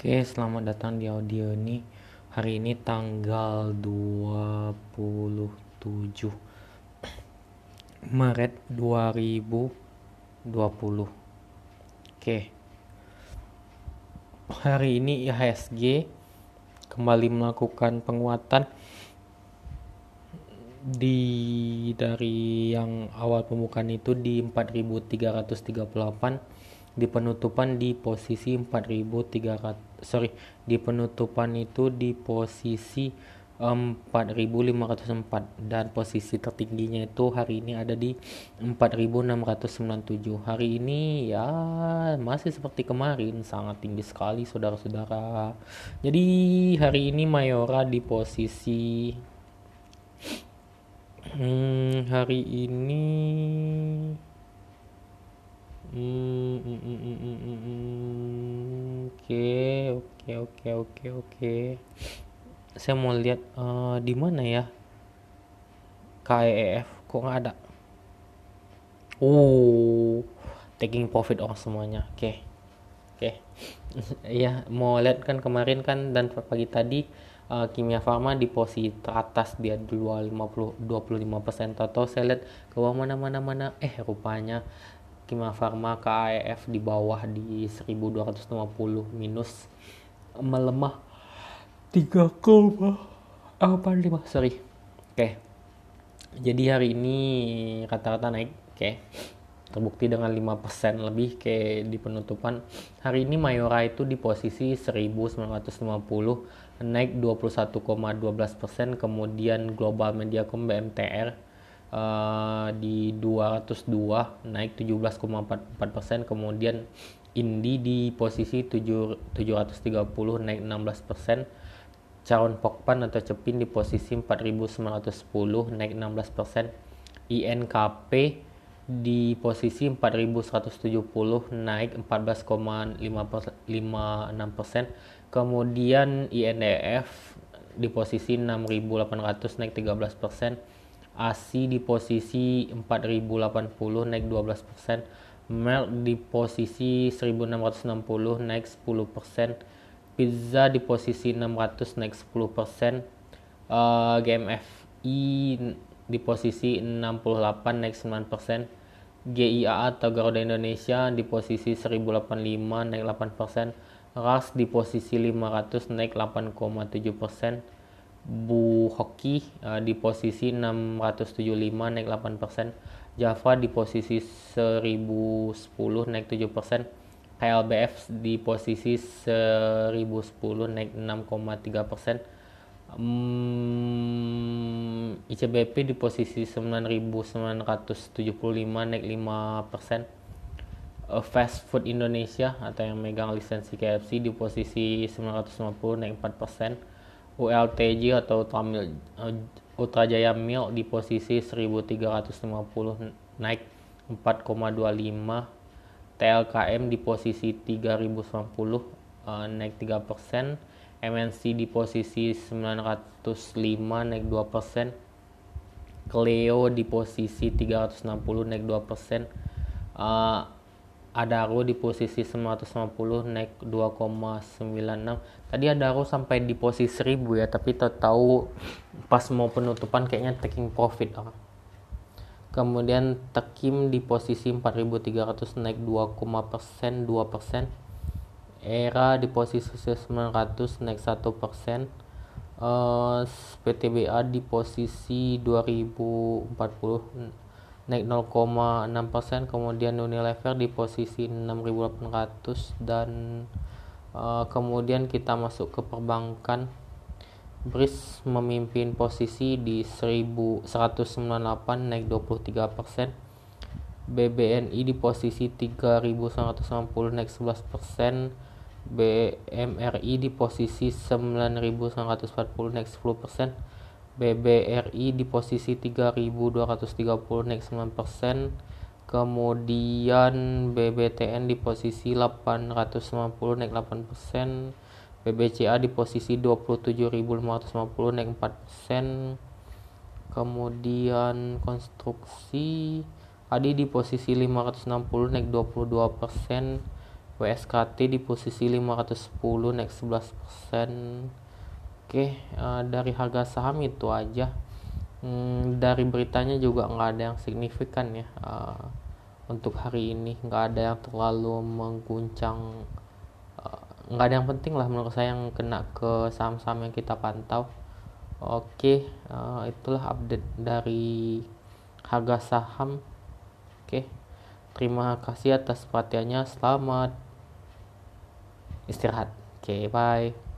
Oke, selamat datang di audio ini. Hari ini tanggal 27 Maret 2020. Oke. Hari ini IHSG kembali melakukan penguatan di dari yang awal pembukaan itu di 4338 di penutupan di posisi 4300 sorry di penutupan itu di posisi 4504 dan posisi tertingginya itu hari ini ada di 4697 hari ini ya masih seperti kemarin sangat tinggi sekali saudara-saudara. Jadi hari ini Mayora di posisi hmm, hari ini Hmm, oke, oke, oke, oke, oke. Saya mau lihat uh, di mana ya KEF kok nggak ada. Oh, taking profit oh semuanya. Oke, oke. Iya, mau lihat kan kemarin kan dan pagi tadi uh, Kimia Farma di posisi teratas dia 25 25 persen atau saya lihat ke bawah mana mana mana eh rupanya Kimia Farma KAEF di bawah di 1250 minus melemah 3,85 sorry. Oke. Jadi hari ini rata-rata naik oke. Terbukti dengan 5% lebih ke di penutupan. Hari ini Mayora itu di posisi 1950 naik 21,12% kemudian Global Mediacom BMTR uh, di 202 naik 17,44 persen kemudian Indi di posisi 7, 730 naik 16 persen Caron Pokpan atau Cepin di posisi 4910 naik 16 persen INKP di posisi 4170 naik 14,56 persen kemudian INDF di posisi 6800 naik 13 persen ASI di posisi 4080 naik 12%, Merck di posisi 1660 naik 10%, Pizza di posisi 600 naik 10%, uh, GMFI di posisi 68 naik 9%, GIA atau Garuda Indonesia di posisi 1085 naik 8%, RAS di posisi 500 naik 8,7%, Bu Hoki uh, di posisi 675 naik 8%, Java di posisi 1010 naik 7%, KLBF di posisi 1010 naik 6,3%, um, ICBP di posisi 9975 naik 5%, Fast Food Indonesia atau yang megang lisensi KFC di posisi 950 naik 4%, ULTJ atau Ultramil Ultra Jaya Mil di posisi 1350 naik 4,25 TLKM di posisi 3090 uh, naik 3% MNC di posisi 905 naik 2% Cleo di posisi 360 naik 2% uh, Adaro di posisi 950 naik 2,96 tadi Adaro sampai di posisi 1000 ya tapi tahu pas mau penutupan kayaknya taking profit ah. kemudian Tekim di posisi 4300 naik 2, persen 2 persen. Era di posisi 900 naik 1 persen. Uh, PTBA di posisi 2040 naik 0,6% kemudian Unilever di posisi 6.800 dan uh, kemudian kita masuk ke perbankan. BRIS memimpin posisi di 1198 naik 23% BBNI di posisi 3190 naik 11% BMRI di posisi 9140 naik 10% BBRI di posisi 3230 naik 9%, kemudian BBTN di posisi 890 naik 8%, BBCA di posisi 27.550 naik 4%, kemudian konstruksi Adi di posisi 560 naik 22%, WSKT di posisi 510 naik 11% oke uh, dari harga saham itu aja. Hmm, dari beritanya juga nggak ada yang signifikan ya uh, untuk hari ini. Nggak ada yang terlalu mengguncang uh, nggak ada yang penting lah menurut saya yang kena ke saham-saham yang kita pantau. Oke uh, itulah update dari harga saham. Oke terima kasih atas perhatiannya. Selamat istirahat. Oke bye